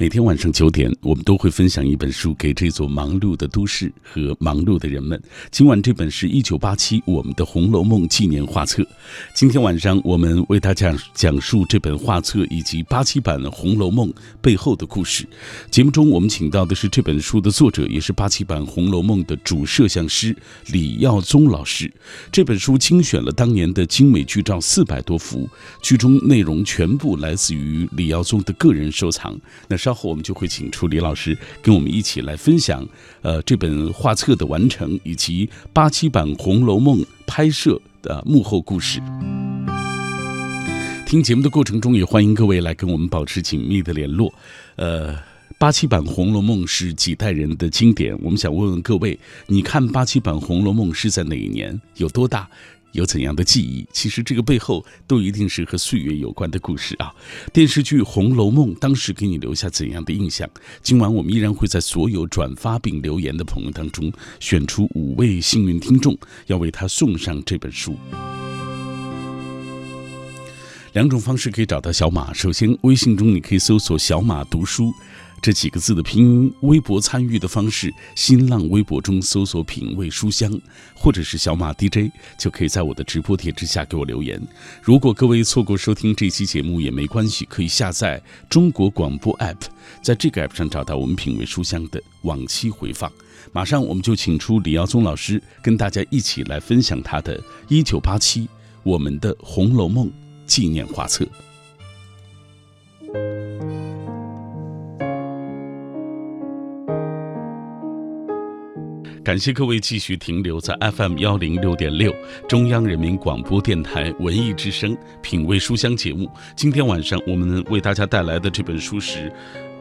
每天晚上九点，我们都会分享一本书给这座忙碌的都市和忙碌的人们。今晚这本是一九八七我们的《红楼梦》纪念画册。今天晚上我们为大家讲述这本画册以及八七版《红楼梦》背后的故事。节目中我们请到的是这本书的作者，也是八七版《红楼梦》的主摄像师李耀宗老师。这本书精选了当年的精美剧照四百多幅，剧中内容全部来自于李耀宗的个人收藏。那是稍后我们就会请出李老师跟我们一起来分享，呃，这本画册的完成以及八七版《红楼梦》拍摄的幕后故事。听节目的过程中，也欢迎各位来跟我们保持紧密的联络。呃，八七版《红楼梦》是几代人的经典，我们想问问各位，你看八七版《红楼梦》是在哪一年？有多大？有怎样的记忆？其实这个背后都一定是和岁月有关的故事啊！电视剧《红楼梦》当时给你留下怎样的印象？今晚我们依然会在所有转发并留言的朋友当中选出五位幸运听众，要为他送上这本书。两种方式可以找到小马：首先，微信中你可以搜索“小马读书”。这几个字的拼音，微博参与的方式，新浪微博中搜索“品味书香”或者是小马 DJ，就可以在我的直播帖之下给我留言。如果各位错过收听这期节目也没关系，可以下载中国广播 app，在这个 app 上找到我们“品味书香”的往期回放。马上我们就请出李耀宗老师，跟大家一起来分享他的1987我们的《红楼梦》纪念画册。感谢各位继续停留在 FM 幺零六点六中央人民广播电台文艺之声品味书香节目。今天晚上我们为大家带来的这本书是。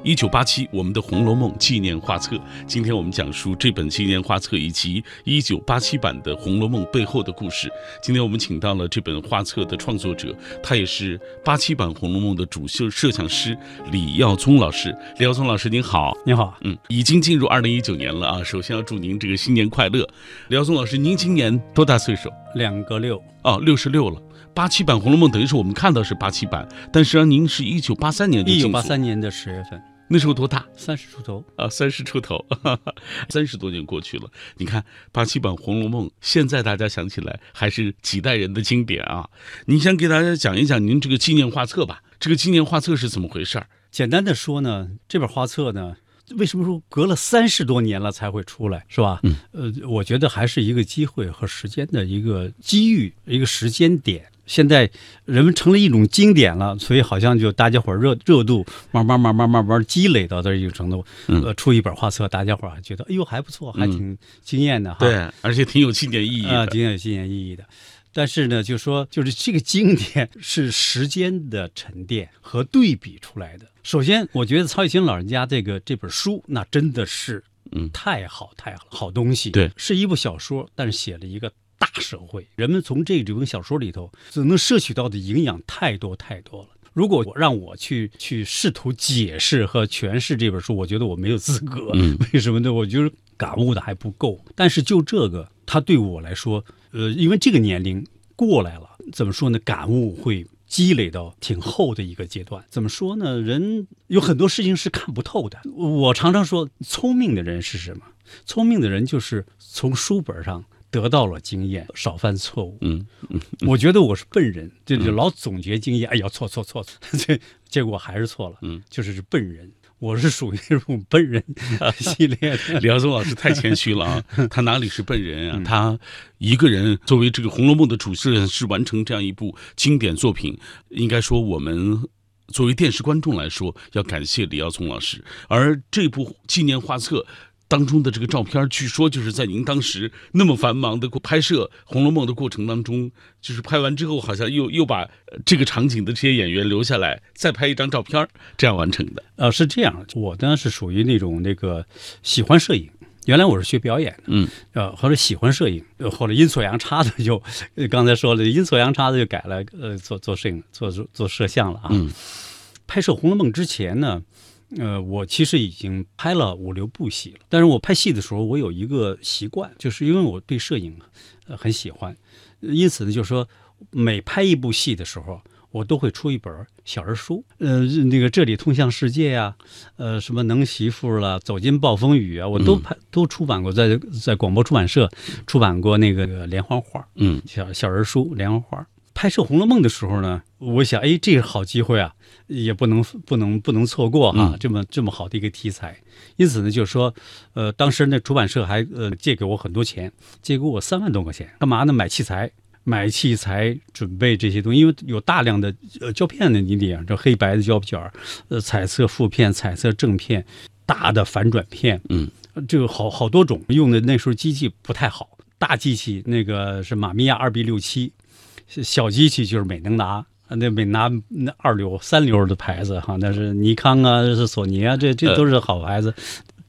一九八七，我们的《红楼梦》纪念画册。今天我们讲述这本纪念画册以及一九八七版的《红楼梦》背后的故事。今天我们请到了这本画册的创作者，他也是八七版《红楼梦》的主摄摄像师李耀宗老师。李耀宗老师您好，您好，嗯，已经进入二零一九年了啊。首先要祝您这个新年快乐。李耀宗老师，您今年多大岁数？两个六哦，六十六了。八七版《红楼梦》等于是我们看到是八七版，但实际上您是一九八三年一九八三年的十月份，那时候多大？三十出头啊，三十出头，三十多年过去了。你看八七版《红楼梦》，现在大家想起来还是几代人的经典啊。你先给大家讲一讲您这个纪念画册吧。这个纪念画册是怎么回事？简单的说呢，这本画册呢，为什么说隔了三十多年了才会出来，是吧？嗯，呃，我觉得还是一个机会和时间的一个机遇，一个时间点。现在人们成了一种经典了，所以好像就大家伙热热度慢慢慢慢慢慢积累到这一个程度，呃，出一本画册，大家伙还觉得哎呦还不错，还挺惊艳的哈。对，而且挺有纪念意义啊，挺有纪念意义的。但是呢，就说就是这个经典是时间的沉淀和对比出来的。首先，我觉得曹雪芹老人家这个这本书，那真的是嗯太好太好好东西。对，是一部小说，但是写了一个。大社会，人们从这本小说里头所能摄取到的营养太多太多了。如果让我去去试图解释和诠释这本书，我觉得我没有资格。为什么呢？我觉得感悟的还不够。但是就这个，它对我来说，呃，因为这个年龄过来了，怎么说呢？感悟会积累到挺厚的一个阶段。怎么说呢？人有很多事情是看不透的。我常常说，聪明的人是什么？聪明的人就是从书本上。得到了经验，少犯错误。嗯嗯，我觉得我是笨人，就就老总结经验。哎呀，错错错，这结果还是错了。嗯，就是是笨人，我是属于这种笨人 系列的。李耀宗老师太谦虚了啊，他哪里是笨人啊？他一个人作为这个《红楼梦》的主持人，是完成这样一部经典作品。应该说，我们作为电视观众来说，要感谢李耀宗老师。而这部纪念画册。当中的这个照片，据说就是在您当时那么繁忙的拍摄《红楼梦》的过程当中，就是拍完之后，好像又又把这个场景的这些演员留下来，再拍一张照片，这样完成的。呃，是这样，我呢是属于那种那个喜欢摄影，原来我是学表演的，嗯，呃，后来喜欢摄影，后来阴错阳差的就刚才说了，阴错阳差的就改了，呃，做做摄影，做做做摄像了啊。嗯，拍摄《红楼梦》之前呢。呃，我其实已经拍了五六部戏了，但是我拍戏的时候，我有一个习惯，就是因为我对摄影呃很喜欢，因此呢，就是说每拍一部戏的时候，我都会出一本小人书。呃，那个这里通向世界呀，呃，什么能媳妇了，走进暴风雨啊，我都拍都出版过，在在广播出版社出版过那个连环画，嗯小小人书连环画。拍摄《红楼梦》的时候呢，我想，哎，这是好机会啊，也不能不能不能错过哈、嗯这么这么好的一个题材。因此呢，就是说，呃，当时那出版社还呃借给我很多钱，借给我三万多块钱，干嘛呢？买器材，买器材，准备这些东西，因为有大量的呃胶片的，你得这黑白的胶卷儿，呃，彩色负片、彩色正片，大的反转片，嗯呃，这个好好多种，用的那时候机器不太好，大机器那个是玛米亚二 B 六七，小机器就是美能达。那没拿那二流、三流的牌子哈，那是尼康啊，是索尼啊，这这都是好牌子。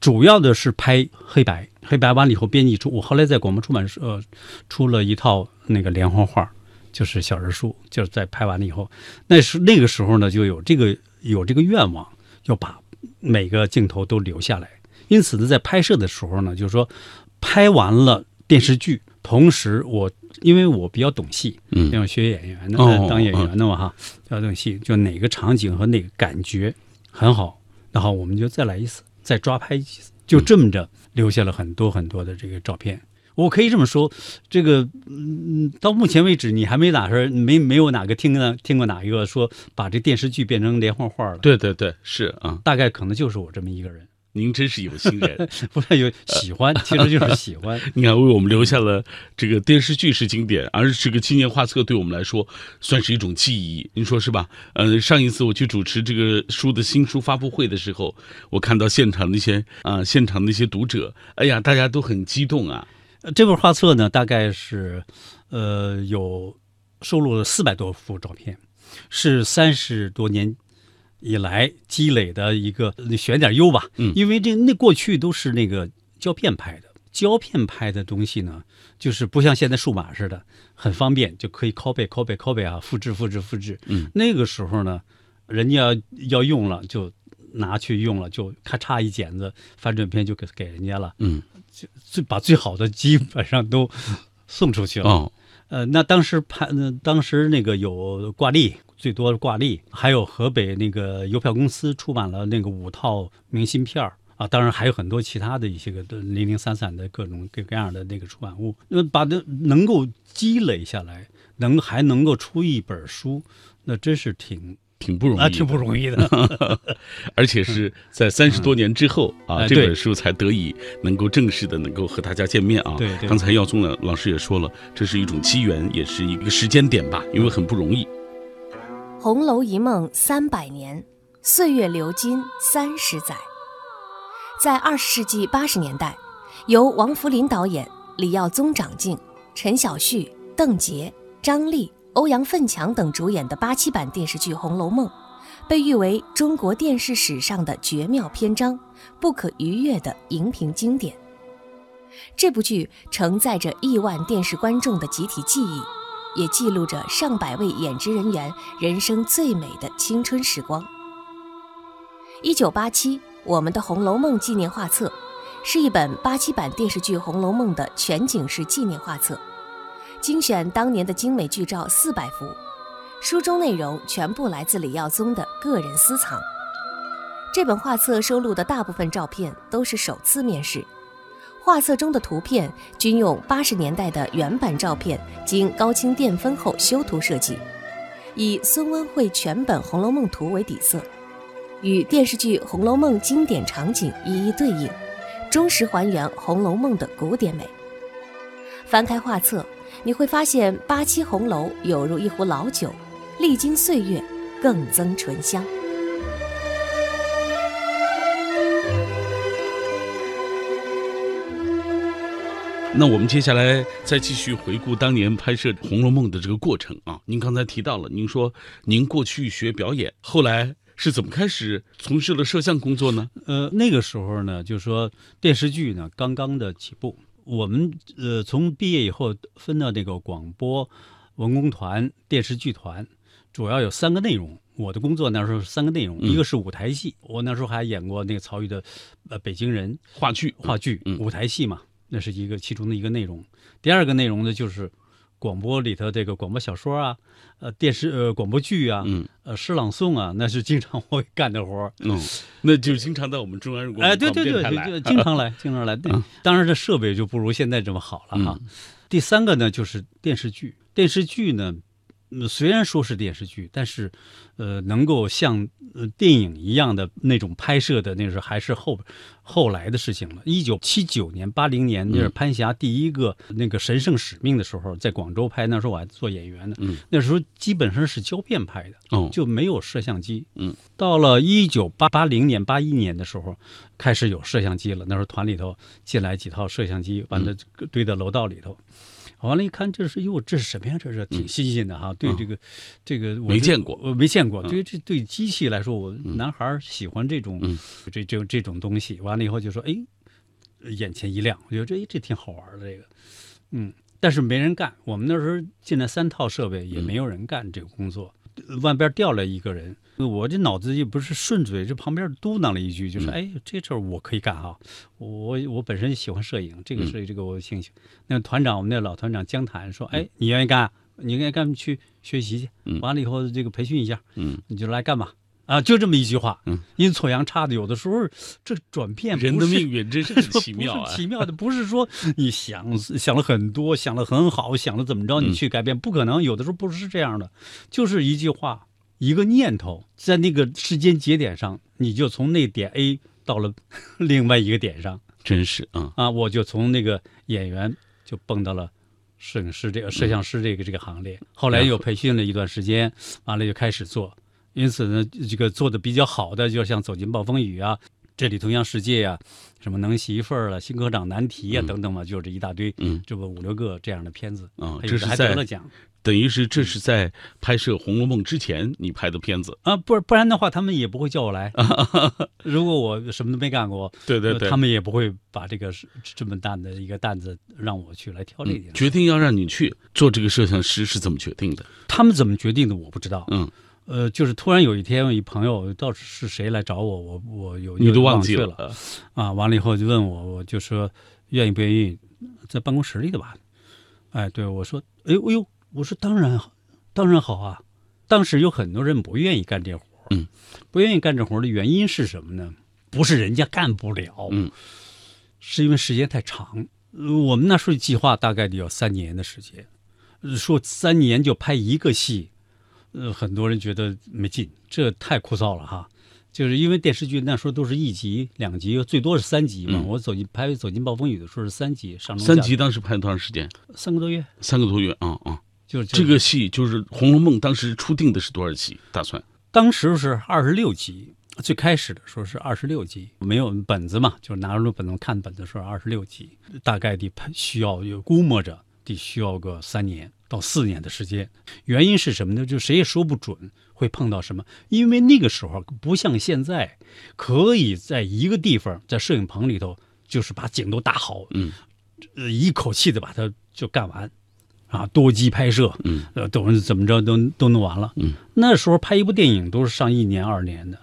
主要的是拍黑白，黑白完了以后编辑出。我后来在广播出版社、呃、出了一套那个连环画，就是小人书，就是在拍完了以后，那是那个时候呢就有这个有这个愿望，要把每个镜头都留下来。因此呢，在拍摄的时候呢，就是说拍完了电视剧，同时我因为我比较懂戏，嗯。要学演员的，当演员的嘛哈，比较懂戏，就哪个场景和哪个感觉很好，然后我们就再来一次，再抓拍一次，就这么着留下了很多很多的这个照片。我可以这么说，这个嗯，到目前为止，你还没哪是没没有哪个听呢听过哪一个说把这电视剧变成连环画了，对对对，是啊，大概可能就是我这么一个人，您真是有心人。不是有喜欢，其实就是喜欢。你看，为我们留下了这个电视剧是经典，而这个纪念画册对我们来说算是一种记忆，您说是吧？呃，上一次我去主持这个书的新书发布会的时候，我看到现场那些啊、现场那些读者，哎呀，大家都很激动啊。呃这本画册呢，大概是，呃，有收录了四百多幅照片，是三十多年以来积累的一个你选点优吧。嗯因为这那过去都是那个胶片拍的，胶片拍的东西呢，就是不像现在数码似的，很方便，就可以 copy copy copy 啊，复制复制复制。嗯，那个时候呢，人家要要用了就拿去用了，就咔嚓一剪子翻转片就给给人家了。嗯，最把最好的基本上都送出去了。哦，呃，那当时拍，呃当时那个有挂历，最多的挂历，还有河北那个邮票公司出版了那个五套明信片儿啊，当然还有很多其他的一些个零零散散的各种各各样的那个出版物，那把它能够积累下来，能还能够出一本书，那真是挺挺不容易，啊挺不容易的。而且是在三十多年之后啊，这本书才得以能够正式的能够和大家见面啊。对对刚才耀宗老老师也说了，这是一种机缘，也是一个时间点吧，因为很不容易。《红楼一梦三百年》，岁月流金三十载。在二十世纪八十年代，由王扶林导演、李耀宗掌镜、陈晓旭、邓婕、张丽、欧阳奋强等主演的八七版电视剧《红楼梦》，被誉为中国电视史上的绝妙篇章，不可逾越的荧屏经典。这部剧承载着亿万电视观众的集体记忆。也记录着上百位演职人员人生最美的青春时光。一九八七，我们的《红楼梦》纪念画册，是一本八七版电视剧《红楼梦》的全景式纪念画册，精选当年的精美剧照四百幅，书中内容全部来自李耀宗的个人私藏。这本画册收录的大部分照片都是首次面世。画册中的图片均用八十年代的原版照片，经高清电分后修图设计，以孙温慧全本《红楼梦图》为底色，与电视剧《红楼梦》经典场景一一对应，忠实还原《红楼梦》的古典美。翻开画册，你会发现八七红楼有如一壶老酒，历经岁月，更增醇香。那我们接下来再继续回顾当年拍摄《红楼梦》的这个过程啊。您刚才提到了，您说您过去学表演，后来是怎么开始从事了摄像工作呢？呃，那个时候呢，就是说电视剧呢刚刚的起步，我们呃从毕业以后分到这个广播文工团、电视剧团，主要有三个内容。我的工作那时候是三个内容，嗯一个是舞台戏，我那时候还演过那个曹禺的呃《北京人》话剧，话剧、嗯舞台戏嘛，那是一个其中的一个内容。第二个内容呢，就是广播里头这个广播小说啊，呃，电视呃广播剧啊，嗯呃诗朗诵啊，那是经常会干的活儿。嗯，那就经常到我们中央人民哎，广播对对对，就就经常来，经常来。对，当然这设备就不如现在这么好了哈。嗯第三个呢，就是电视剧。电视剧呢，嗯虽然说是电视剧，但是，呃，能够像呃电影一样的那种拍摄的，那是还是后后来的事情了。一九七九年、八零年，那是潘霞第一个那个神圣使命的时候，在广州拍，那时候我还做演员呢。嗯，那时候基本上是胶片拍的。哦，就没有摄像机。嗯，到了一九八八零年、八一年的时候，开始有摄像机了。那时候团里头进来几套摄像机，完了堆到楼道里头。完了，一看这是哟，这是什么呀？这是挺新鲜的哈。对这个，这个我没见过我没见过。对这对机器来说，我男孩儿喜欢这种嗯这这这种东西。完了以后就说，哎，眼前一亮，我觉得这哎这挺好玩的这个，嗯。但是没人干，我们那时候进来三套设备，也没有人干这个工作。外边调来一个人，我这脑子也不是顺嘴，这旁边嘟囔了一句，就说：“哎，这事儿我可以干哈，我我本身喜欢摄影，这个是这个我有兴趣。”那团长，我们那老团长江谈说：“哎，你愿意干？你愿意干去学习去，完了以后这个培训一下，嗯，你就来干吧。”啊，就这么一句话，嗯，阴错阳差的，有的时候这转变人的命运真是很 奇妙奇妙的，不是说你想想了很多，想了很好，想了怎么着，你去改变，不可能。有的时候不是这样的，就是一句话，一个念头，在那个时间节点上，你就从那点 A 到了 另外一个点上。真是啊，啊，我就从那个演员就蹦到了。摄影师这个摄像师这个这个行列，后来又培训了一段时间，完了就开始做。因此呢，这个做的比较好的，就像《走进暴风雨》啊，《这里同样世界》啊，什么《能媳妇儿》了，《新科长难题》啊等等嘛，就这一大堆，嗯，这不五六个这样的片子嗯还有是在得了奖等于是这是在拍摄《红楼梦》之前你拍的片子，啊，不不然的话，他们也不会叫我来。如果我什么都没干过，对对对呃他，们也不会把这个是这么大的一个担子让我去来挑这件事。嗯决定要让你去做这个摄像师是怎么决定的？他们怎么决定的，我不知道。嗯，呃，就是突然有一天，一朋友到底是谁来找我，我我有你都忘记了，啊。完了以后就问我，我就说愿意不愿意，在办公室里的吧？哎，对我说，哎呦哎呦，我说当然好，当然好啊。当时有很多人不愿意干这活儿嗯，不愿意干这活儿的原因是什么呢？不是人家干不了，嗯，是因为时间太长。呃我们那时候计划大概得有三年的时间，呃说三年就拍一个戏，呃，很多人觉得没劲，这太枯燥了哈。就是因为电视剧那时候都是一集、两集，最多是三集嘛。嗯我走进拍《走进暴风雨》的时候是三集，上中三集当时拍了多长时间？三个多月，三个多月啊啊！就是这个戏就是《红楼梦》，当时初定的是多少集？打算当时是二十六集，最开始的时候是二十六集，没有本子嘛，就是拿着本子看本子的时候二十六集，大概得需要有估摸着得需要个三年到四年的时间。原因是什么呢？就谁也说不准会碰到什么，因为那个时候不像现在，可以在一个地方在摄影棚里头，就是把景都搭好，嗯，呃，一口气的把它就干完。啊，多机拍摄，嗯，呃，都怎么着都都弄完了，嗯，那时候拍一部电影都是上一年二年的，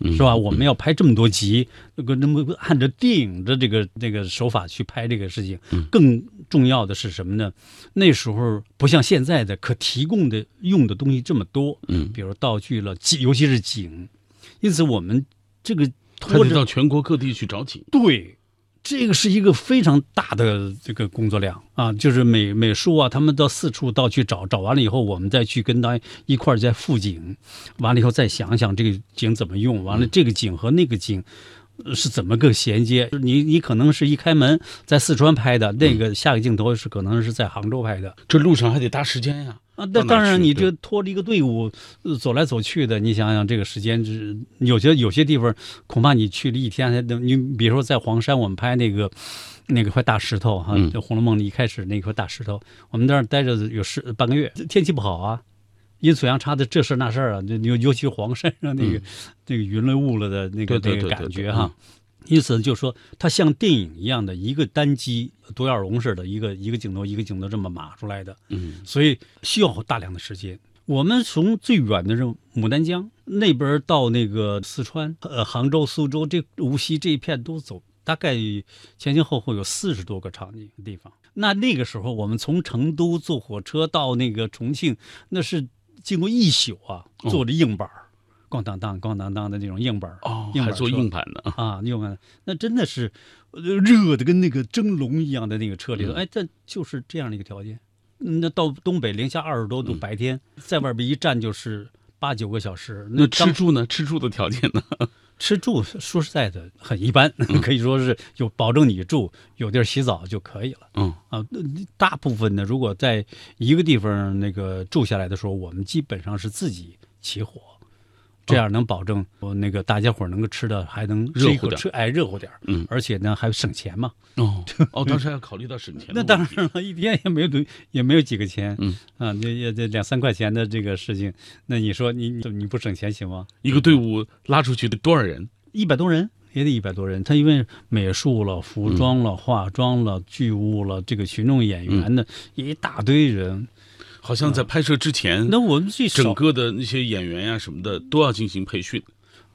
嗯是吧？我们要拍这么多集，那个那么按照电影的这个这个手法去拍这个事情，嗯更重要的是什么呢？那时候不像现在的可提供的用的东西这么多，嗯，比如道具了，景，尤其是景，因此我们这个他拖着到全国各地去找景。对，这个是一个非常大的这个工作量啊，就是美美术啊，他们到四处到去找，找完了以后，我们再去跟他一块儿再复景，完了以后再想想这个景怎么用，完了这个景和那个景。呃是怎么个衔接？你你可能是一开门在四川拍的，那个下个镜头是可能是在杭州拍的这路上还得搭时间呀。啊。那当然，你这拖着一个队伍呃走来走去的，你想想这个时间，是有些有些地方恐怕你去了一天还等。你比如说在黄山，我们拍那个那个块大石头哈，嗯就《红楼梦》一开始那块大石头，我们在那儿待着有十半个月，天气不好啊，阴错阳差的这事那事儿啊，就尤尤其黄山上那个、那个云了雾了的那个那个感觉哈。因此就说它像电影一样的一个单机独眼龙似的，一个一个镜头一个镜头这么码出来的，嗯所以需要大量的时间。我们从最远的这牡丹江那边到那个四川、呃杭州、苏州这无锡这一片都走大概前前后后有四十多个场景地方。那那个时候，我们从成都坐火车到那个重庆，那是经过一宿啊，坐着硬板儿，咣当当、咣当当的那种硬板儿还做硬盘呢。啊，硬盘，那真的是呃热的跟那个蒸笼一样的那个车里头，嗯哎，这就是这样的一个条件。嗯那到东北零下二十多度，嗯白天在外边一站就是八九个小时，那吃住呢？吃住的条件呢？吃住说实在的很一般，嗯 可以说是有保证你住，有地儿洗澡就可以了嗯啊。那大部分呢，如果在一个地方那个住下来的时候，我们基本上是自己起火，这样能保证我那个大家伙儿能够吃的还能热乎点哎热乎点儿嗯而且呢还省钱嘛。哦哦，当时还要考虑到省钱那。当然了，一天也没有多也没有几个钱，嗯啊，那也这两三块钱的这个事情，那你说你你你不省钱行吗？一个队伍拉出去得多少人？一百多人，也得一百多人。他因为美术了、服装了、化妆了、剧务了，这个群众演员的、一大堆人。好像在拍摄之前，那我们这整个的那些演员呀、什么的都要进行培训。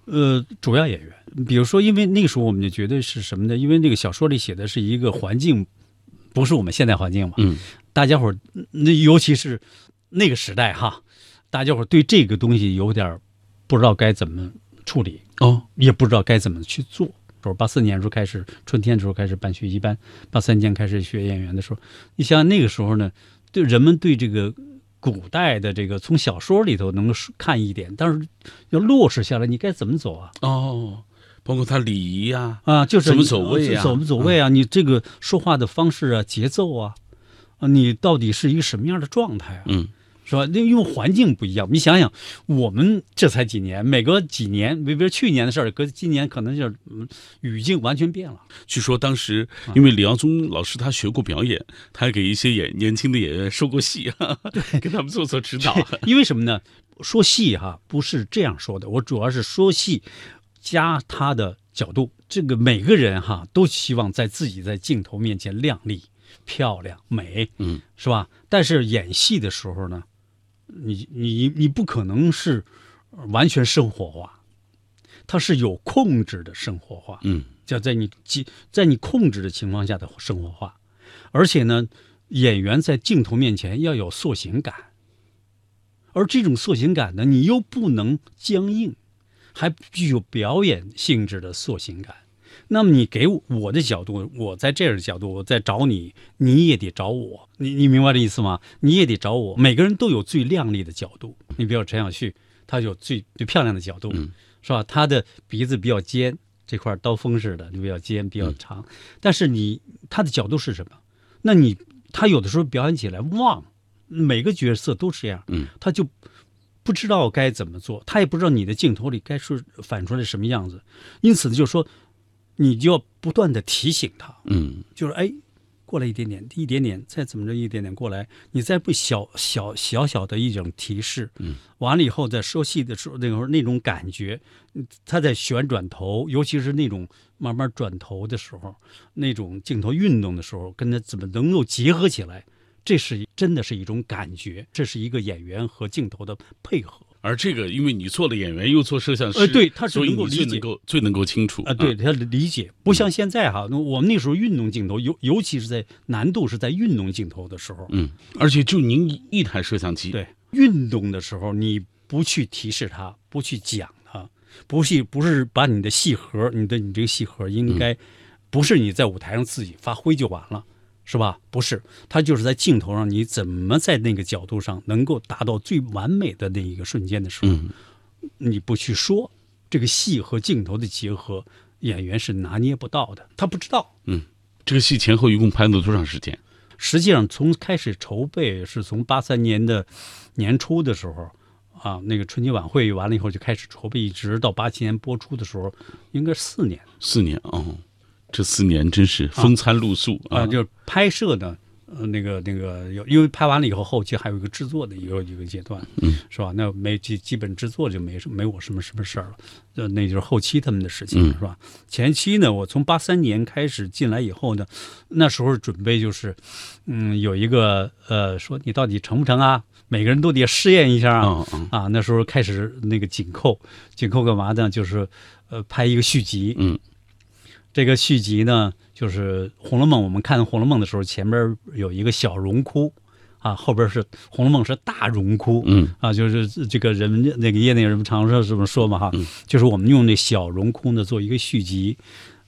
呃主要演员，比如说，因为那个时候我们就觉得是什么呢？因为那个小说里写的是一个环境，不是我们现代环境嘛。嗯大家伙儿，那尤其是那个时代哈，大家伙儿对这个东西有点儿不知道该怎么处理。哦，也不知道该怎么去做。比如八四年的时候开始，春天的时候开始办学习班，八三年开始学演员的时候，你想想那个时候呢，对人们对这个古代的这个从小说里头能够看一点，但是要落实下来，你该怎么走啊？哦，包括他礼仪呀、啊，就是怎么走位啊走不走位啊？你这个说话的方式啊，节奏啊，啊，你到底是一个什么样的状态啊？嗯，是吧？那因为环境不一样，你想想，我们这才几年，每隔几年，比如去年的事儿，隔今年可能就是嗯语境完全变了。据说当时啊因为李耀宗老师他学过表演，他还给一些演年轻的演员说过戏，对，给他们做做指导。因为什么呢？说戏哈，不是这样说的，我主要是说戏加他的角度。这个每个人哈都希望在自己在镜头面前靓丽、漂亮、美，嗯，是吧？但是演戏的时候呢，你你你不可能是完全生活化，它是有控制的生活化。嗯叫在你记在你控制的情况下的生活化，而且呢，演员在镜头面前要有塑形感，而这种塑形感呢，你又不能僵硬，还具有表演性质的塑形感。那么你给我的角度，我在这样的角度，我在找你，你也得找我，你你明白这意思吗？你也得找我。每个人都有最亮丽的角度，你比如陈小旭，他有最最漂亮的角度，嗯是吧？他的鼻子比较尖，这块刀锋似的，比较尖，比较长。但是你他的角度是什么？那你他有的时候表演起来忘，每个角色都是这样，嗯，他就不知道该怎么做，他也不知道你的镜头里该是反出来什么样子。因此呢，就是说，你就要不断的提醒他，嗯。就是哎，过来一点点，一点点，再怎么着一点点过来，你再不小小小小的一种提示，嗯，完了以后在说戏的时候，那会儿那种感觉，嗯他在旋转头，尤其是那种慢慢转头的时候，那种镜头运动的时候，跟他怎么能够结合起来，这是真的是一种感觉，这是一个演员和镜头的配合。而这个，因为你做了演员，又做摄像师，呃对他是所以能够理解你最能够最能够清楚啊，对，他理解。不像现在哈，那我们那时候运动镜头，尤尤其是在难度是在运动镜头的时候，嗯，而且就您一一台摄像机，对，运动的时候你不去提示他，不去讲他，不去不是把你的戏核，你的你这个戏核应该不是你在舞台上自己发挥就完了。是吧？不是，他就是在镜头上，你怎么在那个角度上能够达到最完美的那一个瞬间的时候，嗯你不去说这个戏和镜头的结合，演员是拿捏不到的，他不知道。嗯这个戏前后一共拍了多长时间？实际上，从开始筹备是从八三年的年初的时候，啊，那个春节晚会完了以后就开始筹备，一直到八七年播出的时候，应该四年四年哦，这四年真是风餐露宿啊。就是拍摄呢，呃，那个那个有，因为拍完了以后，后期还有一个制作的一个一个阶段，嗯，是吧？那没基基本制作就没什没我什么什么事儿了，呃，那就是后期他们的事情，嗯是吧？前期呢，我从八三年开始进来以后呢，那时候准备就是，嗯，有一个呃，说你到底成不成啊？每个人都得试验一下啊。啊，那时候开始那个紧扣，紧扣干嘛呢？就是呃，拍一个续集。嗯，这个续集呢，就是《红楼梦》。我们看《红楼梦》的时候，前边有一个小荣窟，啊，后边是《红楼梦》是大荣窟，嗯啊，就是这个人们那个业内人们常说这么说嘛哈，就是我们用那小荣窟呢做一个续集，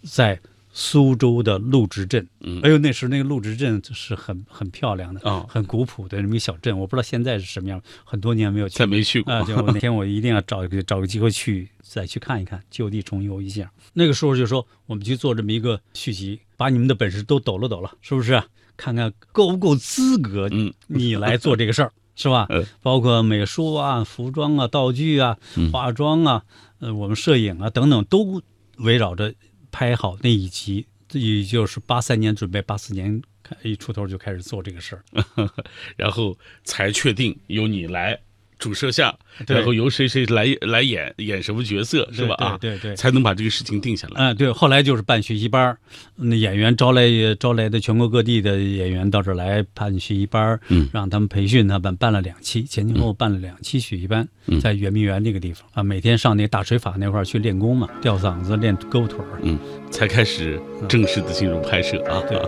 在苏州的陆直镇，嗯。哎呦，那时那个陆直镇是很很漂亮的，哦很古朴的这么一个小镇，我不知道现在是什么样，很多年没有去。再没去过。啊，就 哪天我一定要找个找个机会去再去看一看，就地重游一下。那个时候就说我们去做这么一个续集，把你们的本事都抖了抖了，是不是？看看够不够资格，嗯。你来做这个事儿，是吧？呃？包括美术啊、服装啊、道具啊、化妆啊，呃，我们摄影啊等等，都围绕着拍好那一集。也就是八三年准备，八四年一出头就开始做这个事儿。然后才确定由你来主摄像，然后由谁谁来来演演什么角色，是吧？啊，对对对才能把这个事情定下来。嗯，对，后来就是办学习班儿，那演员招来招来的全国各地的演员到这儿来办学习班儿，嗯让他们培训他们，办了两期，前前后后办了两期学习班，嗯在圆明园那个地方啊，每天上那大水法那块儿去练功嘛，吊嗓子、练胳膊腿儿。嗯，才开始正式的进入拍摄啊。对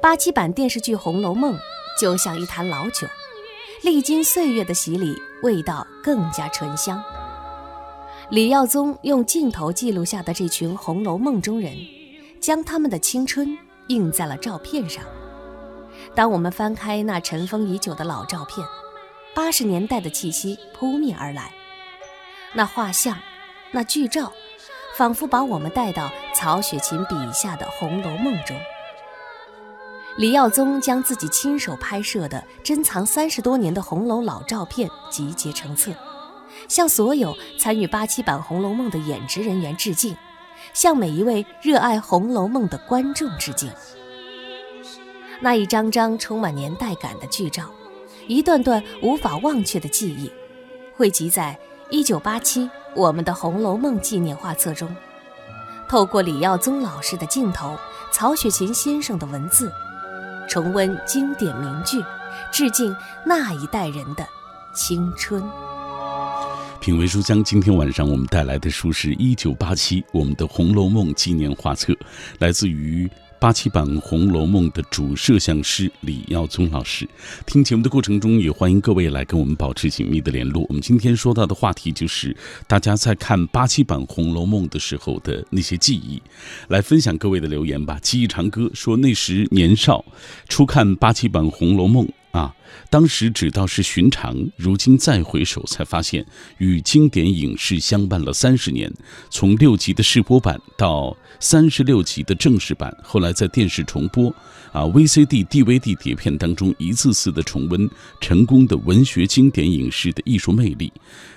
八七版电视剧《红楼梦》就像一坛老酒，历经岁月的洗礼，味道更加醇香。李耀宗用镜头记录下的这群《红楼梦》中人，将他们的青春印在了照片上。当我们翻开那尘封已久的老照片，八十年代的气息扑面而来。那画像，那剧照，仿佛把我们带到曹雪芹笔下的《红楼梦》中。李耀宗将自己亲手拍摄的珍藏三十多年的红楼老照片集结成册，向所有参与八七版《红楼梦》的演职人员致敬，向每一位热爱《红楼梦》的观众致敬。那一张张充满年代感的剧照，一段段无法忘却的记忆，汇集在一九八七我们的《红楼梦》纪念画册中。透过李耀宗老师的镜头，曹雪芹先生的文字。重温经典名句，致敬那一代人的青春。品味书香，今天晚上我们带来的书是一九八七我们的《红楼梦》纪念画册，来自于八七版《红楼梦》的主摄像师李耀宗老师。听节目的过程中，也欢迎各位来跟我们保持紧密的联络。我们今天说到的话题就是大家在看八七版《红楼梦》的时候的那些记忆，来分享各位的留言吧。记忆长歌说那时年少，初看八七版《红楼梦》。啊，当时只道是寻常，如今再回首，才发现与经典影视相伴了三十年。从六集的试播版到三十六集的正式版，后来在电视重播、啊 VCD、DVD 碟片当中一次次的重温成功的文学经典影视的艺术魅力，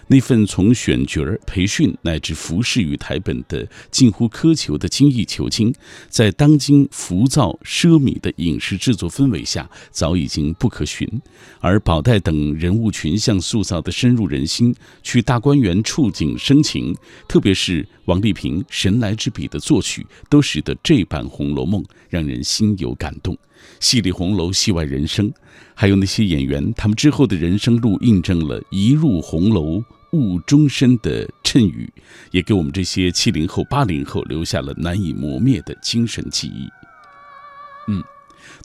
那份从选角、培训乃至服饰与台本的近乎苛求的精益求精，在当今浮躁奢靡的影视制作氛围下，早已经不可群。而宝黛等人物群像塑造的深入人心，去大观园触景生情，特别是王丽萍神来之笔的作曲，都使得这版《红楼梦》让人心有感动。戏里红楼，戏外人生，还有那些演员，他们之后的人生路印证了“一入红楼误终身”的谶语，也给我们这些七零后、八零后留下了难以磨灭的精神记忆。嗯。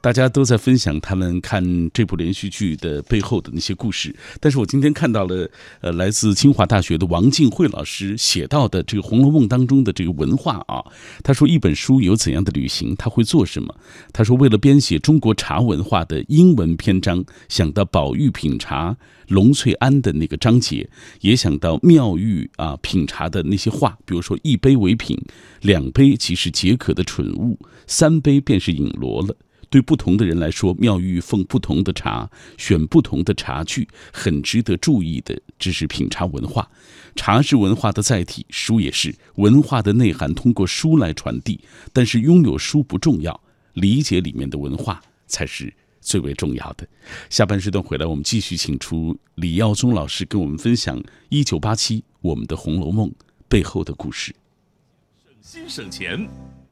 大家都在分享他们看这部连续剧的背后的那些故事，但是我今天看到了，呃，来自清华大学的王静慧老师写到的这个《红楼梦》当中的这个文化啊。他说，一本书有怎样的旅行，他会做什么？他说，为了编写中国茶文化的英文篇章，想到宝玉品茶龙翠庵的那个章节，也想到妙玉啊品茶的那些话，比如说一杯为品，两杯即是解渴的蠢物，三杯便是饮罗了。对不同的人来说，妙玉奉不同的茶，选不同的茶具，很值得注意的，这是品茶文化。茶是文化的载体，书也是文化的内涵，通过书来传递。但是拥有书不重要，理解里面的文化才是最为重要的。下半时段回来，我们继续请出李耀宗老师跟我们分享一九八七我们的《红楼梦》背后的故事。省心省钱。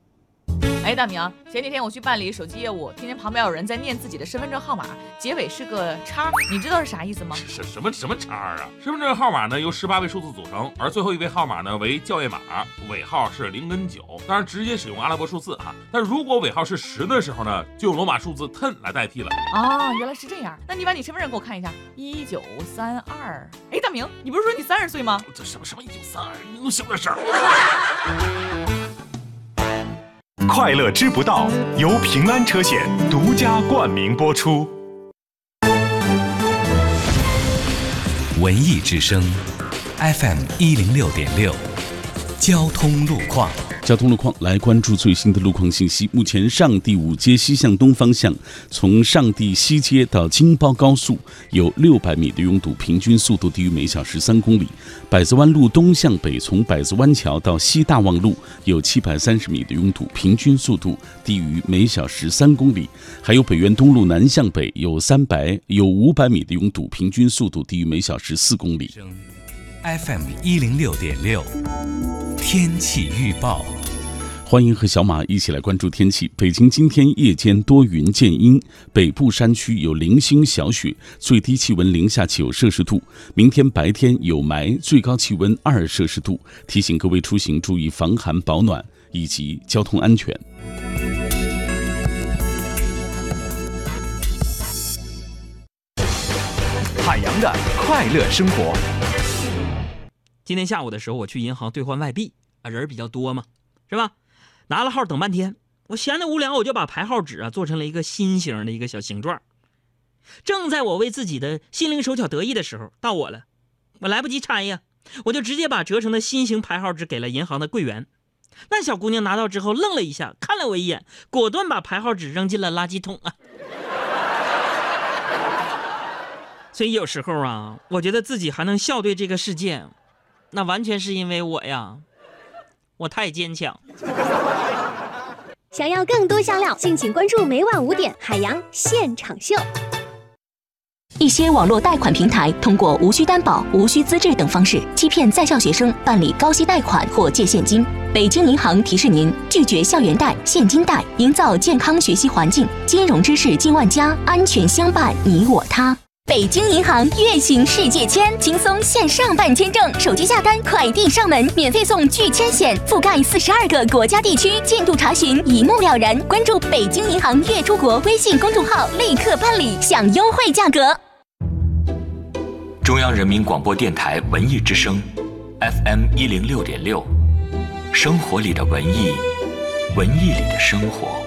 哎，大明，前几天我去办理手机业务，听见旁边有人在念自己的身份证号码，结尾是个叉，你知道是啥意思吗？什什么什么叉啊？身份证号码呢由十八位数字组成，而最后一位号码呢为校验码，尾号是零跟九，当然直接使用阿拉伯数字啊。但如果尾号是十的时候呢，就用罗马数字 ten 来代替了。哦，原来是这样。那你把你身份证给我看一下，一九三二。哎，大明，你不是说你三十岁吗？这什么什么一九三二？你能小点声？快乐知不道由平安车险独家冠名播出。文艺之声，FM 一零六点六，交通路况。交通路况来关注最新的路况信息。目前上地五街西向东方向，从上地西街到京包高速有六百米的拥堵，平均速度低于每小时三公里。百子湾路东向北，从百子湾桥到西大望路有七百三十米的拥堵，平均速度低于每小时三公里。还有北苑东路南向北有三百有五百米的拥堵，平均速度低于每小时四公里。FM 一零六点六，天气预报。欢迎和小马一起来关注天气。北京今天夜间多云见阴，北部山区有零星小雪，最低气温零下九摄氏度。明天白天有霾，最高气温二摄氏度。提醒各位出行注意防寒保暖以及交通安全。海洋的快乐生活。今天下午的时候，我去银行兑换外币啊，人比较多嘛，是吧？拿了号等半天，我闲得无聊，我就把排号纸啊做成了一个心形的一个小形状。正在我为自己的心灵手巧得意的时候，到我了，我来不及拆呀，我就直接把折成的心形排号纸给了银行的柜员。那小姑娘拿到之后愣了一下，看了我一眼，果断把排号纸扔进了垃圾桶啊。所以有时候啊，我觉得自己还能笑对这个世界，那完全是因为我呀，我太坚强。想要更多香料，敬请关注每晚五点海洋现场秀。一些网络贷款平台通过无需担保、无需资质等方式欺骗在校学生办理高息贷款或借现金。北京银行提示您：拒绝校园贷、现金贷，营造健康学习环境。金融知识进万家，安全相伴你我他。北京银行月行世界签，轻松线上办签证，手机下单，快递上门，免费送拒签险，覆盖四十二个国家地区，进度查询一目了然。关注北京银行月出国微信公众号，立刻办理，享优惠价格。中央人民广播电台文艺之声，FM 一零六点六，生活里的文艺，文艺里的生活。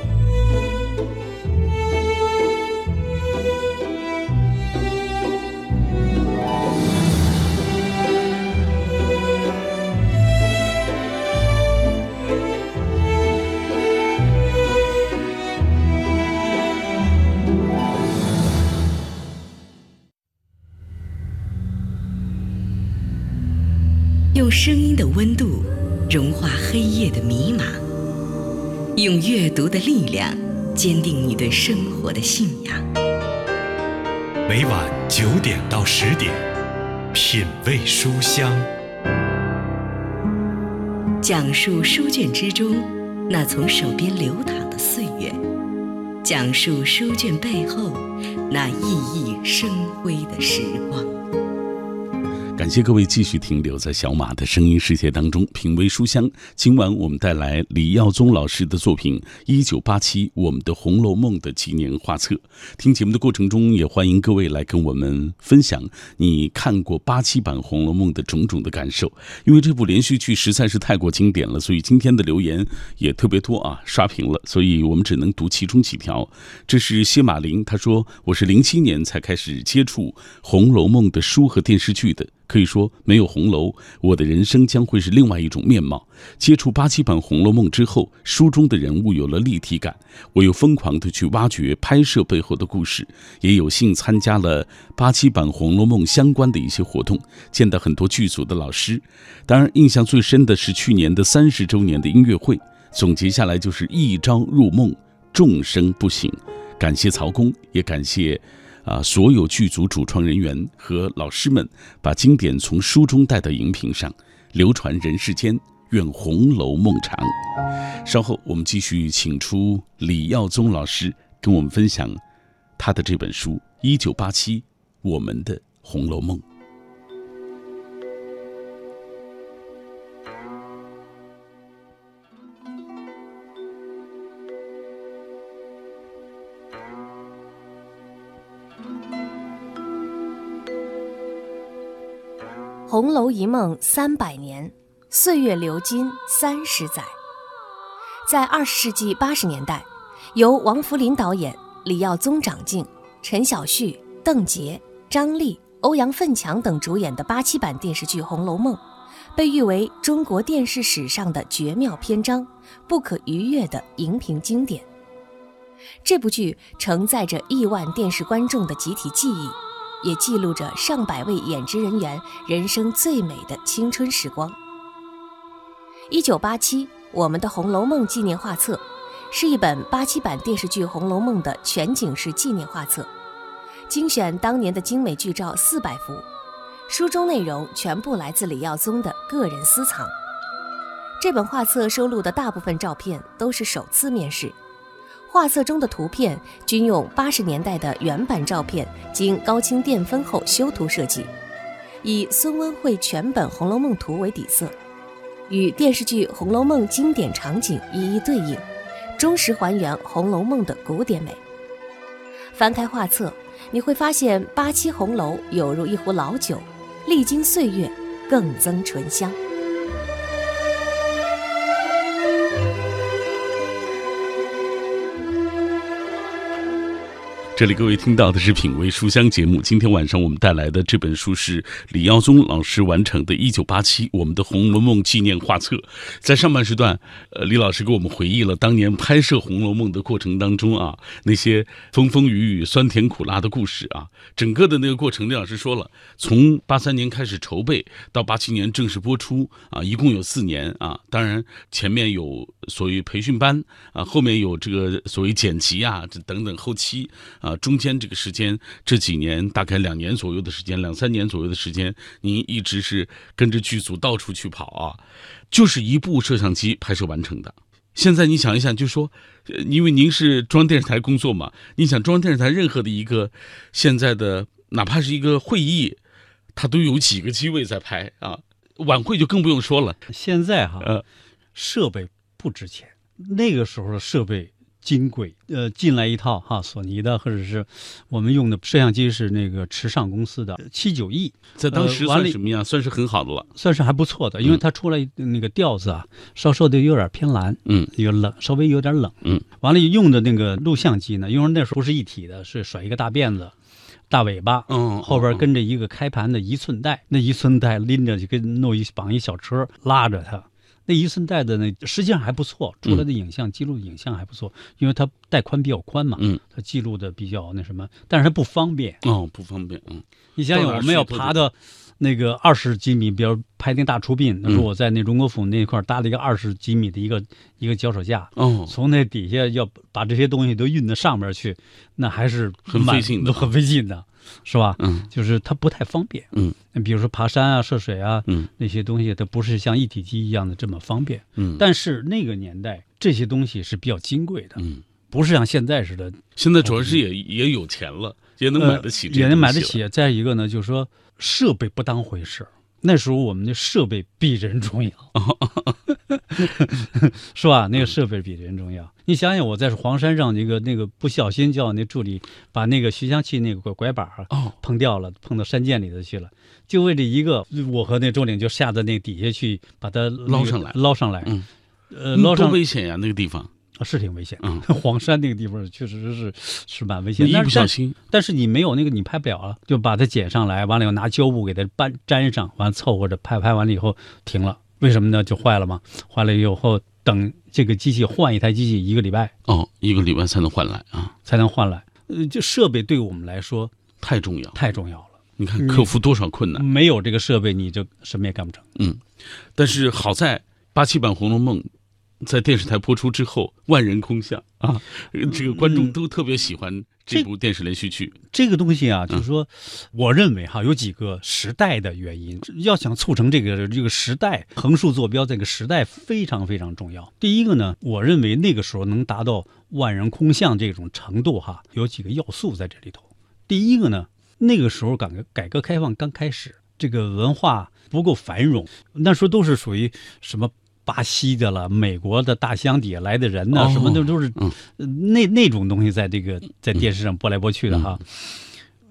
温度融化黑夜的迷茫，用阅读的力量坚定你对生活的信仰。每晚九点到十点，品味书香，讲述书卷之中那从手边流淌的岁月，讲述书卷背后那熠熠生辉的时光。感谢各位继续停留在小马的声音世界当中，品味书香。今晚我们带来李耀宗老师的作品《一九八七我们的红楼梦》的纪念画册。听节目的过程中，也欢迎各位来跟我们分享你看过八七版《红楼梦》的种种的感受。因为这部连续剧实在是太过经典了，所以今天的留言也特别多啊，刷屏了，所以我们只能读其中几条。这是谢马林，他说：“我是零七年才开始接触《红楼梦》的书和电视剧的。”可以说，没有红楼，我的人生将会是另外一种面貌。接触八七版《红楼梦》之后，书中的人物有了立体感，我又疯狂地去挖掘拍摄背后的故事，也有幸参加了八七版《红楼梦》相关的一些活动，见到很多剧组的老师。当然，印象最深的是去年的三十周年的音乐会。总结下来就是一朝入梦，众生不醒。感谢曹公，也感谢。啊，所有剧组主创人员和老师们把经典从书中带到荧屏上，流传人世间。愿红楼梦长。稍后我们继续请出李耀宗老师跟我们分享他的这本书《一九八七我们的红楼梦》。红楼一梦三百年，岁月流金三十载。在二十世纪八十年代，由王福林导演、李耀宗长镜、陈晓旭、邓婕、张丽、欧阳奋强等主演的八七版电视剧《红楼梦》，被誉为中国电视史上的绝妙篇章、不可逾越的荧屏经典。这部剧承载着亿万电视观众的集体记忆。也记录着上百位演职人员人生最美的青春时光。一九八七，我们的《红楼梦》纪念画册，是一本八七版电视剧《红楼梦》的全景式纪念画册，精选当年的精美剧照四百幅，书中内容全部来自李耀宗的个人私藏。这本画册收录的大部分照片都是首次面世。画册中的图片均用八十年代的原版照片，经高清电分后修图设计，以孙温绘全本《红楼梦图》为底色，与电视剧《红楼梦》经典场景一一对应，忠实还原《红楼梦》的古典美。翻开画册，你会发现八七红楼有如一壶老酒，历经岁月，更增醇香。这里各位听到的是《品味书香》节目。今天晚上我们带来的这本书是李耀宗老师完成的《一九八七我们的红楼梦纪念画册》。在上半时段，呃，李老师给我们回忆了当年拍摄《红楼梦》的过程当中啊，那些风风雨雨、酸甜苦辣的故事啊。整个的那个过程，李老师说了，从八三年开始筹备到八七年正式播出啊，一共有四年啊。当然前面有所谓培训班啊，后面有这个所谓剪辑啊，这等等后期。啊，中间这个时间，这几年大概两年左右的时间，两三年左右的时间，您一直是跟着剧组到处去跑啊，就是一部摄像机拍摄完成的。现在你想一想，就说，因为您是中央电视台工作嘛，你想中央电视台任何的一个现在的，哪怕是一个会议，它都有几个机位在拍啊，晚会就更不用说了。现在哈，呃，设备不值钱，那个时候的设备。金贵，呃，进来一套哈，索尼的，或者是我们用的摄像机是那个池上公司的七九 E，在当时算什么样？算是很好的了，算是还不错的，因为它出来那个调子啊，稍稍的有点偏蓝，嗯，有冷，稍微有点冷，嗯，完了用的那个录像机呢，因为那时候不是一体的，是甩一个大辫子，大尾巴，嗯，后边跟着一个开盘的一寸带，那一寸带拎着就跟弄一绑一小车拉着它。那一寸带的那实际上还不错，出来的影像记录影像还不错，因为它带宽比较宽嘛，嗯，它记录的比较那什么，但是它不方便哦，不方便，嗯，你想想我们要爬到那个二十几米，比如拍那大出殡，那时候我在那荣国府那块搭了一个二十几米的一个一个脚手架，哦，从那底下要把这些东西都运到上面去，那还是很费劲的，很费劲的。是吧？嗯，就是它不太方便。嗯，比如说爬山啊、涉水啊，嗯，那些东西它不是像一体机一样的这么方便。嗯，但是那个年代这些东西是比较金贵的。嗯，不是像现在似的。现在主要是也也有钱了，也能买得起，也能买得起。再一个呢，就是说设备不当回事那时候我们的设备比人重要，是吧？那个设备比人重要。你想想，我在黄山上那个那个不小心叫那助理把那个徐香器那个拐拐板哦碰掉了，碰到山涧里头去了，就为这一个，我和那周领就下到那底下去把它捞上来，捞上来。嗯，呃，捞上多危险呀，那个地方。啊，是挺危险。嗯，黄山那个地方确实是是蛮危险。一不小心，但是你没有那个，你拍不了啊，就把它捡上来，完了以后拿胶布给它粘粘上，完了凑合着拍拍完了以后停了。为什么呢？就坏了嘛。坏了以后等这个机器换一台机器一个礼拜。哦，一个礼拜才能换来啊，才能换来。呃，这设备对我们来说太重要，太重要了。你看克服多少困难？没有这个设备，你就什么也干不成。嗯，但是好在八七版《红楼梦》。在电视台播出之后，万人空巷啊，这个观众都特别喜欢这部电视连续剧。这个东西啊，就是说，我认为哈，有几个时代的原因，要想促成这个这个时代横竖坐标，这个时代非常非常重要。第一个呢，我认为那个时候能达到万人空巷这种程度哈，有几个要素在这里头。第一个呢，那个时候改革改革开放刚开始，这个文化不够繁荣，那时候都是属于什么？巴西的了，美国的大箱底下来的人呢，什么的都是那那种东西，在这个在电视上播来播去的哈。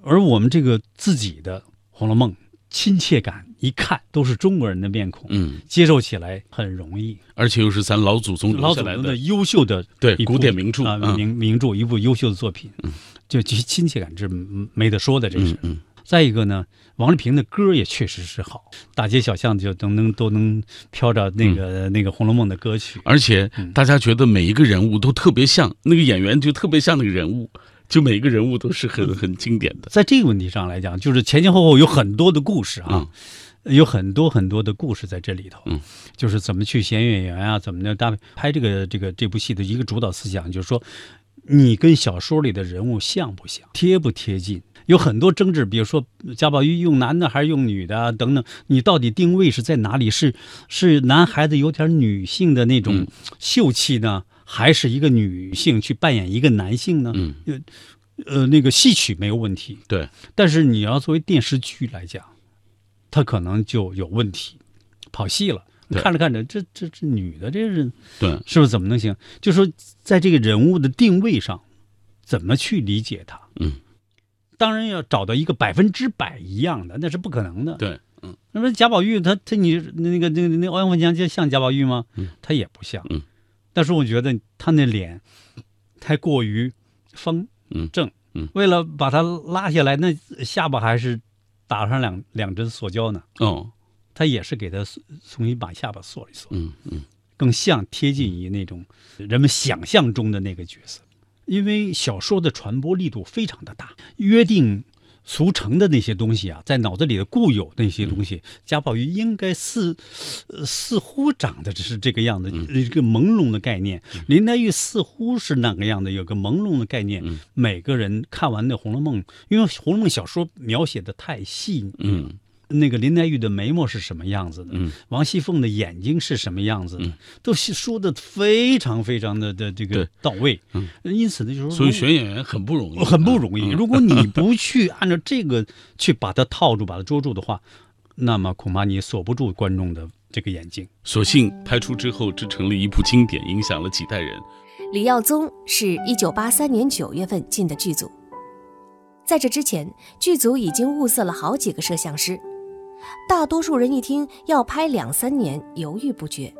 而我们这个自己的《红楼梦》，亲切感一看都是中国人的面孔，嗯，接受起来很容易，而且又是咱老祖宗老祖宗的优秀的对古典名著啊名名著，一部优秀的作品，就其亲切感这没得说的，这是。再一个呢，王丽萍的歌也确实是好，大街小巷就都能都能飘着那个那个《红楼梦》的歌曲，而且大家觉得每一个人物都特别像那个演员，就特别像那个人物，就每一个人物都是很很经典的。在这个问题上来讲，就是前前后后有很多的故事啊，有很多很多的故事在这里头。嗯，就是怎么去选演员啊，怎么的搭配拍这个这个这部戏的一个主导思想，就是说你跟小说里的人物像不像，贴不贴近。有很多争执，比如说贾宝玉用男的还是用女的等等，你到底定位是在哪里？是是男孩子有点女性的那种秀气呢，还是一个女性去扮演一个男性呢？嗯，呃，那个戏曲没有问题，对，但是你要作为电视剧来讲，它可能就有问题，跑戏了。看着看着，这这这女的，这是对，是不是怎么能行？就说在这个人物的定位上，怎么去理解她？嗯。当然要找到一个百分之百一样的，那是不可能的。对，嗯，那么贾宝玉他他你那个那个那欧阳锋强就像贾宝玉吗？嗯，他也不像。嗯，但是我觉得他那脸太过于方正。嗯，为了把他拉下来，那下巴还是打上两两针塑胶呢。哦，他也是给他重新把下巴缩一缩。嗯嗯，更像贴近于那种人们想象中的那个角色。因为小说的传播力度非常的大，约定俗成的那些东西啊，在脑子里的固有那些东西，贾宝玉应该似似乎长得只是这个样子，一个朦胧的概念。林黛玉似乎是那个样子，有个朦胧的概念。每个人看完那《红楼梦》，因为《红楼梦》小说描写的太细，嗯。那个林黛玉的眉毛是什么样子的？嗯，王熙凤的眼睛是什么样子的？嗯，都说的非常非常的的这个到位。嗯，因此呢，就是所以选演员很不容易，很不容易。如果你不去按照这个去把它套住、把它捉住的话，那么恐怕你锁不住观众的这个眼睛。所幸拍出之后，这成了一部经典，影响了几代人。李耀宗是一九八三年九月份进的剧组，在这之前，剧组已经物色了好几个摄像师。大多数人一听要拍两三年，犹豫不决。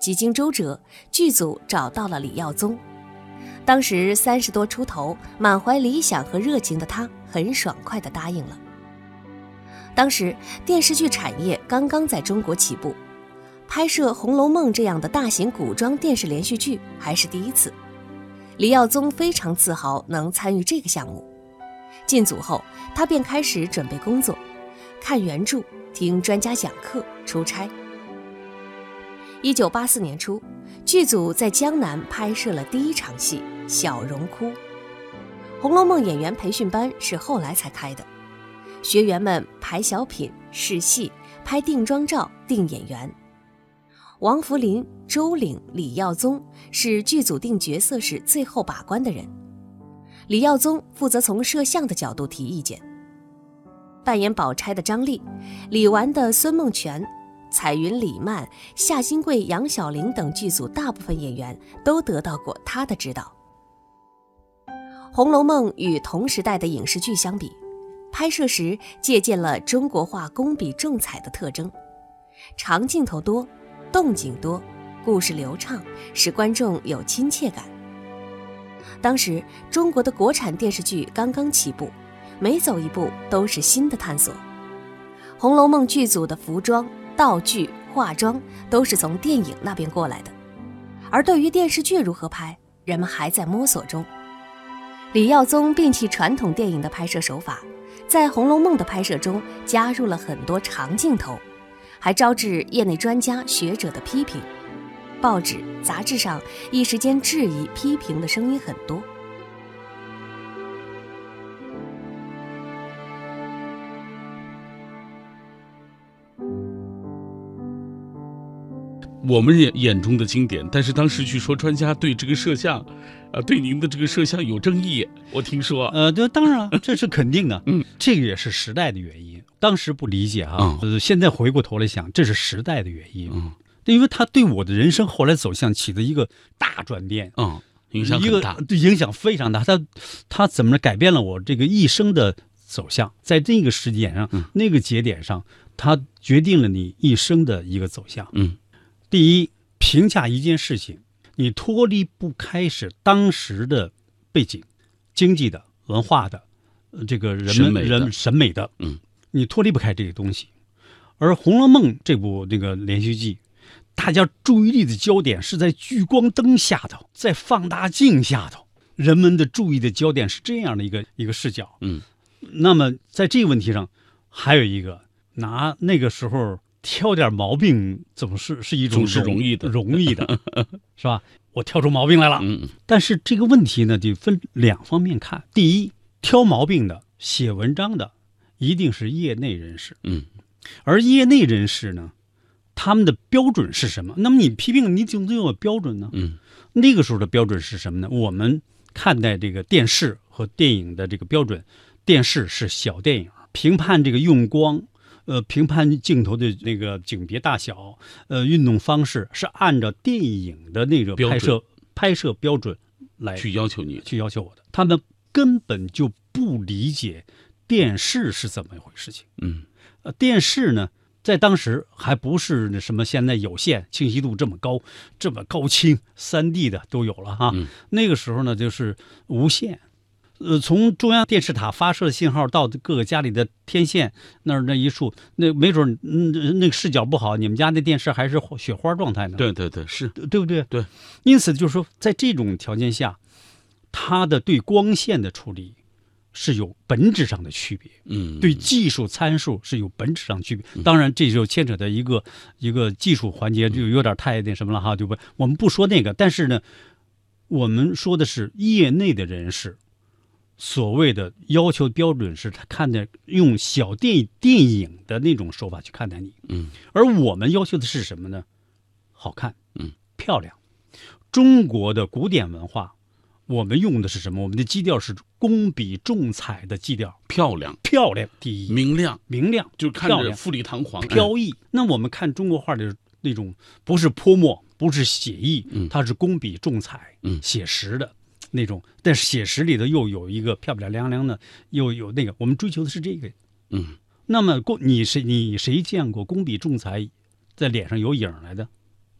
几经周折，剧组找到了李耀宗。当时三十多出头、满怀理想和热情的他，很爽快地答应了。当时电视剧产业刚刚在中国起步，拍摄《红楼梦》这样的大型古装电视连续剧还是第一次。李耀宗非常自豪能参与这个项目。进组后，他便开始准备工作。看原著，听专家讲课，出差。一九八四年初，剧组在江南拍摄了第一场戏《小荣窟》。《红楼梦》演员培训班是后来才开的，学员们排小品、试戏、拍定妆照、定演员。王福林、周岭、李耀宗是剧组定角色时最后把关的人。李耀宗负责从摄像的角度提意见。扮演宝钗的张丽，李纨的孙梦泉，彩云、李曼、夏新贵、杨晓玲等剧组大部分演员都得到过他的指导。《红楼梦》与同时代的影视剧相比，拍摄时借鉴了中国画工笔重彩的特征，长镜头多，动静多，故事流畅，使观众有亲切感。当时中国的国产电视剧刚刚起步。每走一步都是新的探索，《红楼梦》剧组的服装、道具、化妆都是从电影那边过来的，而对于电视剧如何拍，人们还在摸索中。李耀宗摒弃传统电影的拍摄手法，在《红楼梦》的拍摄中加入了很多长镜头，还招致业内专家学者的批评。报纸、杂志上一时间质疑、批评的声音很多。我们眼眼中的经典，但是当时据说专家对这个摄像，呃，对您的这个摄像有争议。我听说，呃，这当然啊，这是肯定的。嗯，这个也是时代的原因。当时不理解哈，呃，现在回过头来想，这是时代的原因。嗯，因为他对我的人生后来走向起的一个大转变。嗯，影响一个很大。对影响非常大。他他怎么改变了我这个一生的走向？在这个时间上，嗯那个节点上，他决定了你一生的一个走向。嗯，第一，评价一件事情，你脱离不开是当时的背景、经济的、文化的，呃这个人们审人审美的，嗯，你脱离不开这个东西。而《红楼梦》这部那个连续剧，大家注意力的焦点是在聚光灯下头，在放大镜下头，人们的注意的焦点是这样的一个一个视角。嗯，那么在这个问题上，还有一个拿那个时候挑点毛病，总是是一种总是容易的容易的，是吧？我挑出毛病来了。嗯但是这个问题呢，得分两方面看。第一，挑毛病的、写文章的，一定是业内人士。嗯，而业内人士呢，他们的标准是什么？那么你批评，你总得有标准呢。嗯，那个时候的标准是什么呢？我们看待这个电视和电影的这个标准，电视是小电影，评判这个用光。呃，评判镜头的那个景别大小，呃，运动方式是按照电影的那个拍摄拍摄标准来去要求你。去要求我的，他们根本就不理解电视是怎么一回事情。嗯，呃，电视呢，在当时还不是那什么现在有线清晰度这么高、这么高清、三 D 的都有了哈。嗯那个时候呢，就是无线。呃，从中央电视塔发射的信号到各个家里的天线那儿那一束，那没准那个视角不好，你们家那电视还是雪花状态呢。对对对，是对不对？对，因此就是说，在这种条件下，它的对光线的处理是有本质上的区别，嗯，对技术参数是有本质上区别。当然，这就牵扯到一个一个技术环节，就有点太那什么了哈，对不？我们不说那个，但是呢，我们说的是业内的人士。所谓的要求标准是他看待用小电电影的那种手法去看待你，嗯，而我们要求的是什么呢？好看，嗯，漂亮。中国的古典文化，我们用的是什么？我们的基调是工笔重彩的基调，漂亮、漂亮第一，明亮，明亮，就看着富丽堂皇、飘逸。那我们看中国画的那种，不是泼墨，不是写意，嗯。它是工笔重彩，嗯。写实的。那种，但是写实里头又有一个漂漂亮亮的，又有那个，我们追求的是这个。嗯，那么工，你谁你谁见过工笔重彩在脸上有影儿来的？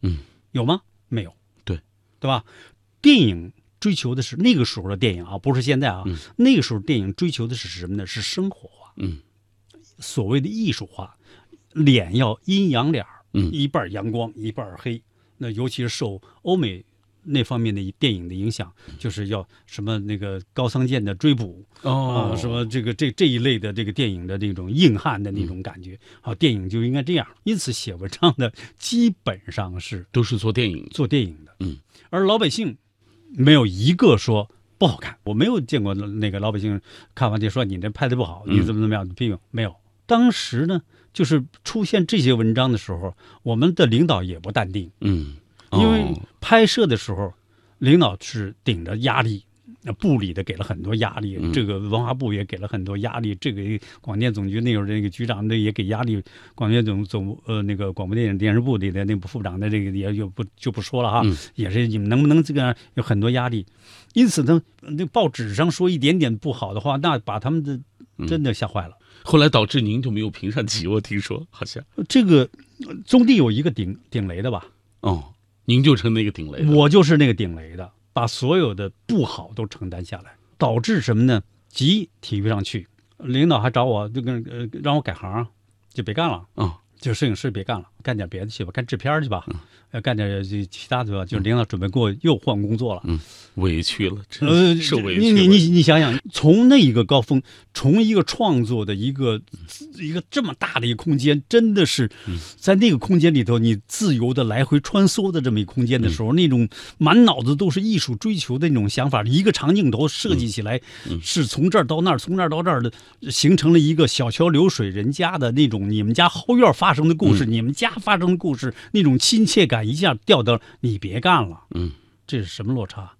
嗯，有吗？没有。对，对吧？电影追求的是那个时候的电影啊，不是现在啊。嗯那个时候电影追求的是什么呢？是生活化。嗯，所谓的艺术化，脸要阴阳脸儿，嗯一半儿阳光，一半儿黑。那尤其是受欧美那方面的电影的影响，就是要什么那个高仓健的追捕哦啊，什么这个这这一类的这个电影的这种硬汉的那种感觉啊，电影就应该这样。因此，写文章的基本上是都是做电影、做电影的，嗯，而老百姓没有一个说不好看，我没有见过那个老百姓看完就说你这拍的不好，你怎么怎么样批评，没有。当时呢，就是出现这些文章的时候，我们的领导也不淡定，嗯，因为哦拍摄的时候，领导是顶着压力，那部里的给了很多压力，嗯。这个文化部也给了很多压力，这个广电总局那会儿那个局长那也给压力，广电总总呃那个广播电影电视部里的那部副长的这个也就不就不说了哈，嗯。也是你们能不能这个有很多压力，因此呢，那报纸上说一点点不好的话，那把他们的真的吓坏了。后来导致您就没有评上级，我听说好像。这个宗地有一个顶顶雷的吧？哦，您就成那个顶雷了。我就是那个顶雷的，把所有的不好都承担下来，导致什么呢？急提不上去，领导还找我，就跟呃让我改行，就别干了。哦，就摄影师别干了，干点别的去吧，干制片去吧，要干点其他的吧。就领导准备给我又换工作了，嗯，委屈了，真呃，受委屈你你你你想想，从那一个高峰，从一个创作的一个一个这么大的一个空间，真的是在那个空间里头，你自由的来回穿梭的这么一个空间的时候，那种满脑子都是艺术追求的那种想法，一个长镜头设计起来，是从这儿到那儿，从那儿到这儿的，形成了一个小桥流水人家的那种你们家后院发生的故事，你们家发生的故事，那种亲切感一下掉到你别干了，嗯，这是什么落差？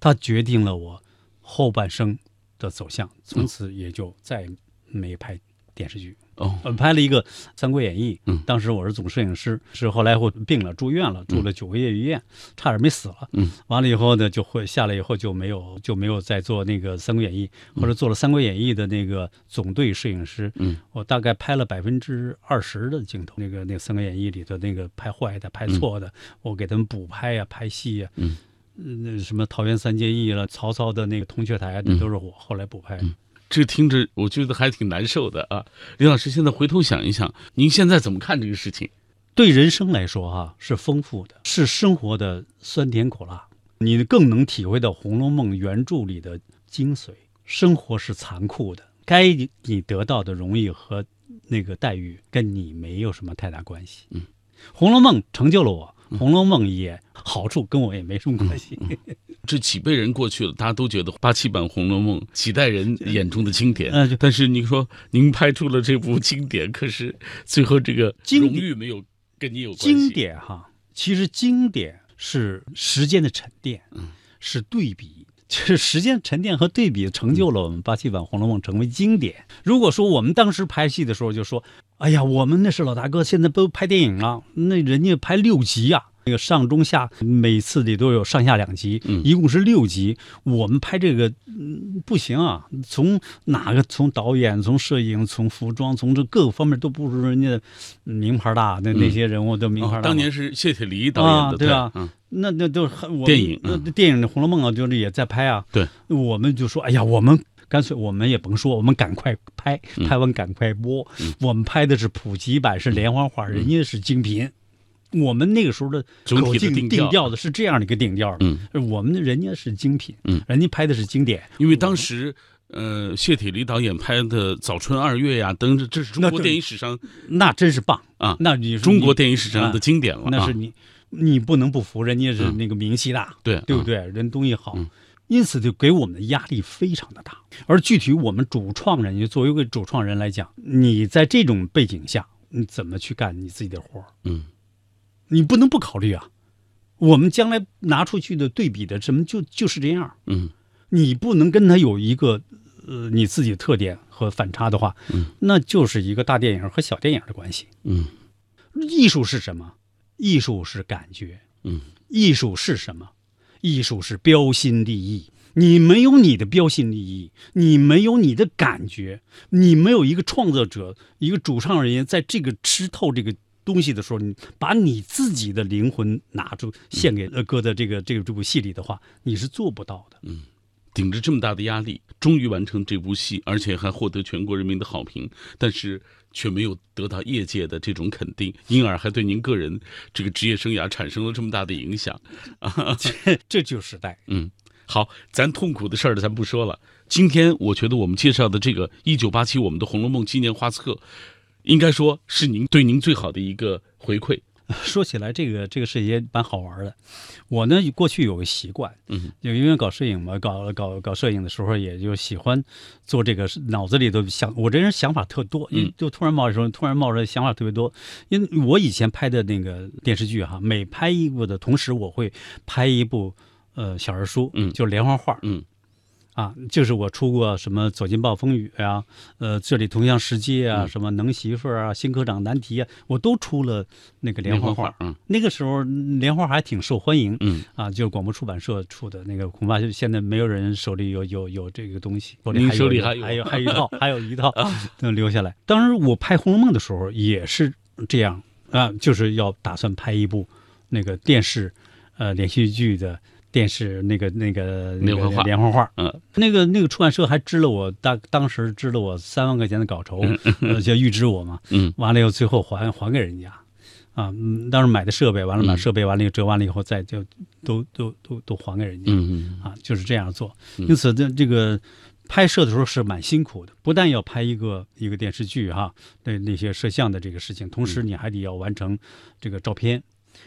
它决定了我后半生的走向，从此也就再没拍电视剧。哦，呃，拍了一个《三国演义》，嗯当时我是总摄影师，是后来我病了，住院了，住了九个月医院，差点没死了。嗯，完了以后呢，就会下来以后就没有就没有再做那个《三国演义》，或者做了《三国演义》的那个总队摄影师。嗯，我大概拍了百分之二十的镜头，那个那个《三国演义》里头那个拍坏的、拍错的，我给他们补拍呀、拍戏呀。嗯。那什么桃园三结义了，曹操的那个铜雀台，那都是我后来补拍的。这听着我觉得还挺难受的啊。李老师，现在回头想一想，您现在怎么看这个事情？对人生来说，哈是丰富的，是生活的酸甜苦辣，你更能体会到《红楼梦》原著里的精髓。生活是残酷的，该你得到的荣誉和那个待遇跟你没有什么太大关系。嗯，《红楼梦》成就了我，《红楼梦》也好处跟我也没什么关系。这几辈人过去了，大家都觉得八七版《红楼梦》几代人眼中的经典。嗯但是您说您拍出了这部经典，可是最后这个荣誉没有跟你有关系。经典哈，其实经典是时间的沉淀，嗯，是对比，就是时间沉淀和对比成就了我们八七版《红楼梦》成为经典。如果说我们当时拍戏的时候就说，哎呀，我们那是老大哥，现在都拍电影了，那人家拍六集呀、那个上中下每次里都有上下两集，嗯一共是六集。我们拍这个，嗯，不行啊！从哪个从导演、从摄影、从服装、从这各个方面都不如人家名牌大。那那些人物都名牌大当年是谢铁骊导演的，啊对啊嗯，那那都是很我电影那嗯电影的《红楼梦》啊，就是也在拍啊。对，我们就说，哎呀，我们干脆我们也甭说，我们赶快拍，嗯拍完赶快播。嗯我们拍的是普及版，是连环画，人家是精品。我们那个时候的口径定调的是这样的一个定调的，嗯我们人家是精品，嗯人家拍的是经典，因为当时。呃，谢铁骊导演拍的《早春二月》呀，等等，这是中国电影史上那真是棒啊，那你说中国电影史上的啊经典了啊。那是你，你不能不服，人家是嗯那个名气大，对嗯对不对？人东西好，因此就给我们的压力非常的大。而具体我们主创人，就作为一个主创人来讲，你在这种背景下，你怎么去干你自己的活儿？嗯，你不能不考虑啊。我们将来拿出去的对比的什么就就是这样，嗯，你不能跟他有一个呃你自己的特点和反差的话，嗯，那就是一个大电影和小电影的关系。嗯，艺术是什么？艺术是感觉。嗯，艺术是什么？艺术是标新立异。你没有你的标新立异，你没有你的感觉，你没有一个创作者、一个主唱人员在这个吃透这个东西的时候，你把你自己的灵魂拿出献给呃搁在这个这个这部戏里的话，你是做不到的。嗯，顶着这么大的压力，终于完成这部戏，而且还获得全国人民的好评，但是却没有得到业界的这种肯定，因而还对您个人这个职业生涯产生了这么大的影响啊！这这就是时代。嗯，好，咱痛苦的事儿咱不说了。今天我觉得我们介绍的这个一九八七我们的《红楼梦》纪念画册，应该说是您对您最好的一个回馈。说起来，这个这个事也蛮好玩的。我呢，过去有个习惯，嗯，就因为搞摄影嘛，搞搞搞摄影的时候，也就喜欢做这个，脑子里头想，我这人想法特多，嗯就突然冒的时候，突然冒着想法特别多。因为我以前拍的那个电视剧哈，每拍一部的同时，我会拍一部呃小人书，嗯就连环画，嗯。啊，就是我出过什么《走进暴风雨》啊，呃，这里同样世界啊，嗯什么能媳妇儿啊，新科长难题啊，我都出了那个连环画。嗯，那个时候连环画还挺受欢迎，嗯啊，就是广播出版社出的那个，恐怕就现在没有人手里有有有这个东西。你手里还还有啊还有还有一套，还有一套 能留下来。当时我拍《红楼梦》的时候也是这样啊，就是要打算拍一部那个电视呃连续剧的电视那个那个连环画连环画，嗯，那个那个出版社还支了我当当时支了我三万块钱的稿酬，呃就预支我嘛，嗯，完了以后最后还还给人家，啊，嗯，当时买的设备完了，把嗯。设备完了以后折完了以后再就都都都都还给人家，嗯。啊，就是这样做。嗯。因此，这这个拍摄的时候是蛮辛苦的，不但要拍一个一个电视剧哈，那那些摄像的这个事情，同时嗯。你还得要完成这个照片，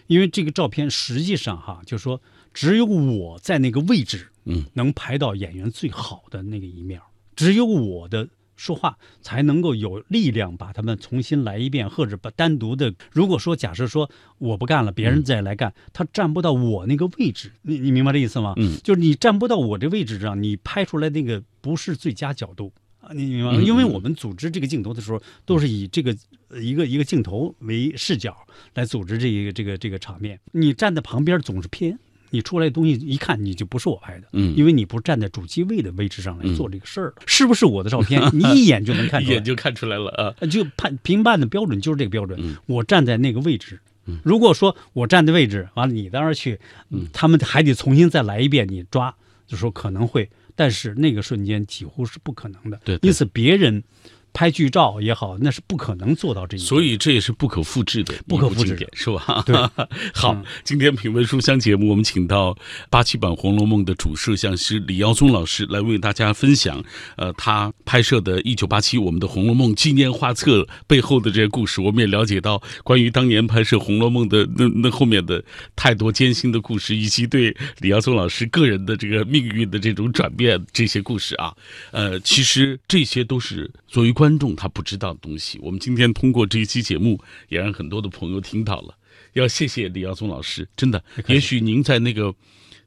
因为这个照片实际上哈，就是说只有我在那个位置，嗯，能拍到演员最好的那个一面儿，只有我的。说话才能够有力量把他们重新来一遍，或者把单独的。如果说假设说我不干了，别人再来干，他站不到我那个位置，你你明白这意思吗？嗯，就是你站不到我这位置上，你拍出来那个不是最佳角度啊，你明白吗？嗯因为我们组织这个镜头的时候，都是以这个呃一个一个镜头为视角来组织这一个这个这个场面。你站在旁边总是偏，你出来的东西一看你就不是我拍的，嗯因为你不是站在主机位的位置上来做这个事儿的，是不是我的照片？你一眼就能看 出来，一眼就看出来了啊。呃就判评判的标准就是这个标准。嗯我站在那个位置，如果说我站的位置完了，你到那儿去，嗯他们还得重新再来一遍，你抓，就说可能会，但是那个瞬间几乎是不可能的。对对因此别人拍剧照也好，那是不可能做到这一点。所以这也是不可复制的，不可复制的经典是吧？对，好，嗯今天品味书香节目，我们请到八七版《红楼梦》的主摄像师李耀宗老师来为大家分享，呃，他拍摄的一九八七我们的《红楼梦》纪念画册背后的这些故事。我们也了解到关于当年拍摄《红楼梦》的那那后面的太多艰辛的故事，以及对李耀宗老师个人的这个命运的这种转变这些故事啊。呃，其实这些都是作为观众他不知道的东西。我们今天通过这一期节目，也让很多的朋友听到了。要谢谢李耀宗老师，真的，也许您在那个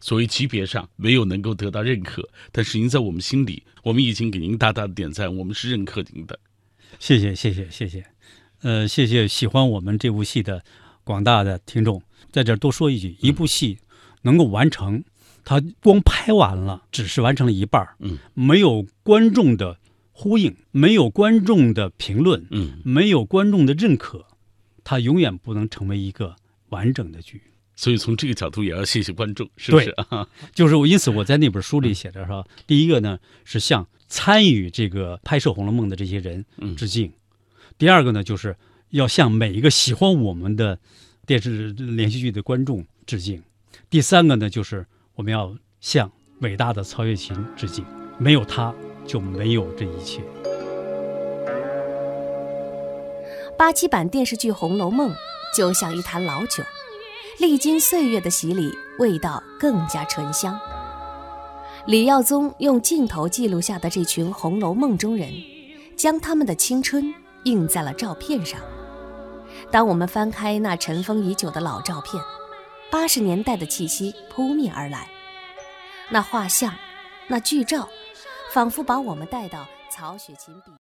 所谓级别上没有能够得到认可，但是您在我们心里，我们已经给您大大的点赞，我们是认可您的。谢谢谢谢谢谢，呃，谢谢喜欢我们这部戏的广大的听众，在这儿多说一句，一部戏能够完成，它光拍完了，只是完成了一半儿嗯没有观众的呼应，没有观众的评论，嗯，没有观众的认可，它永远不能成为一个完整的剧。所以从这个角度也要谢谢观众，是不是？啊？就是我，因此我在那本书里写的说，第一个呢是向参与这个拍摄《红楼梦》的这些人嗯。致敬；第二个呢，就是要向每一个喜欢我们的电视连续剧的观众致敬；第三个呢，就是我们要向伟大的曹雪芹致敬，没有他就没有这一切。八七版电视剧《红楼梦》就像一坛老酒，历经岁月的洗礼，味道更加醇香。李耀宗用镜头记录下的这群《红楼梦》中人，将他们的青春印在了照片上。当我们翻开那尘封已久的老照片，八十年代的气息扑面而来。那画像，那剧照，仿佛把我们带到曹雪芹笔。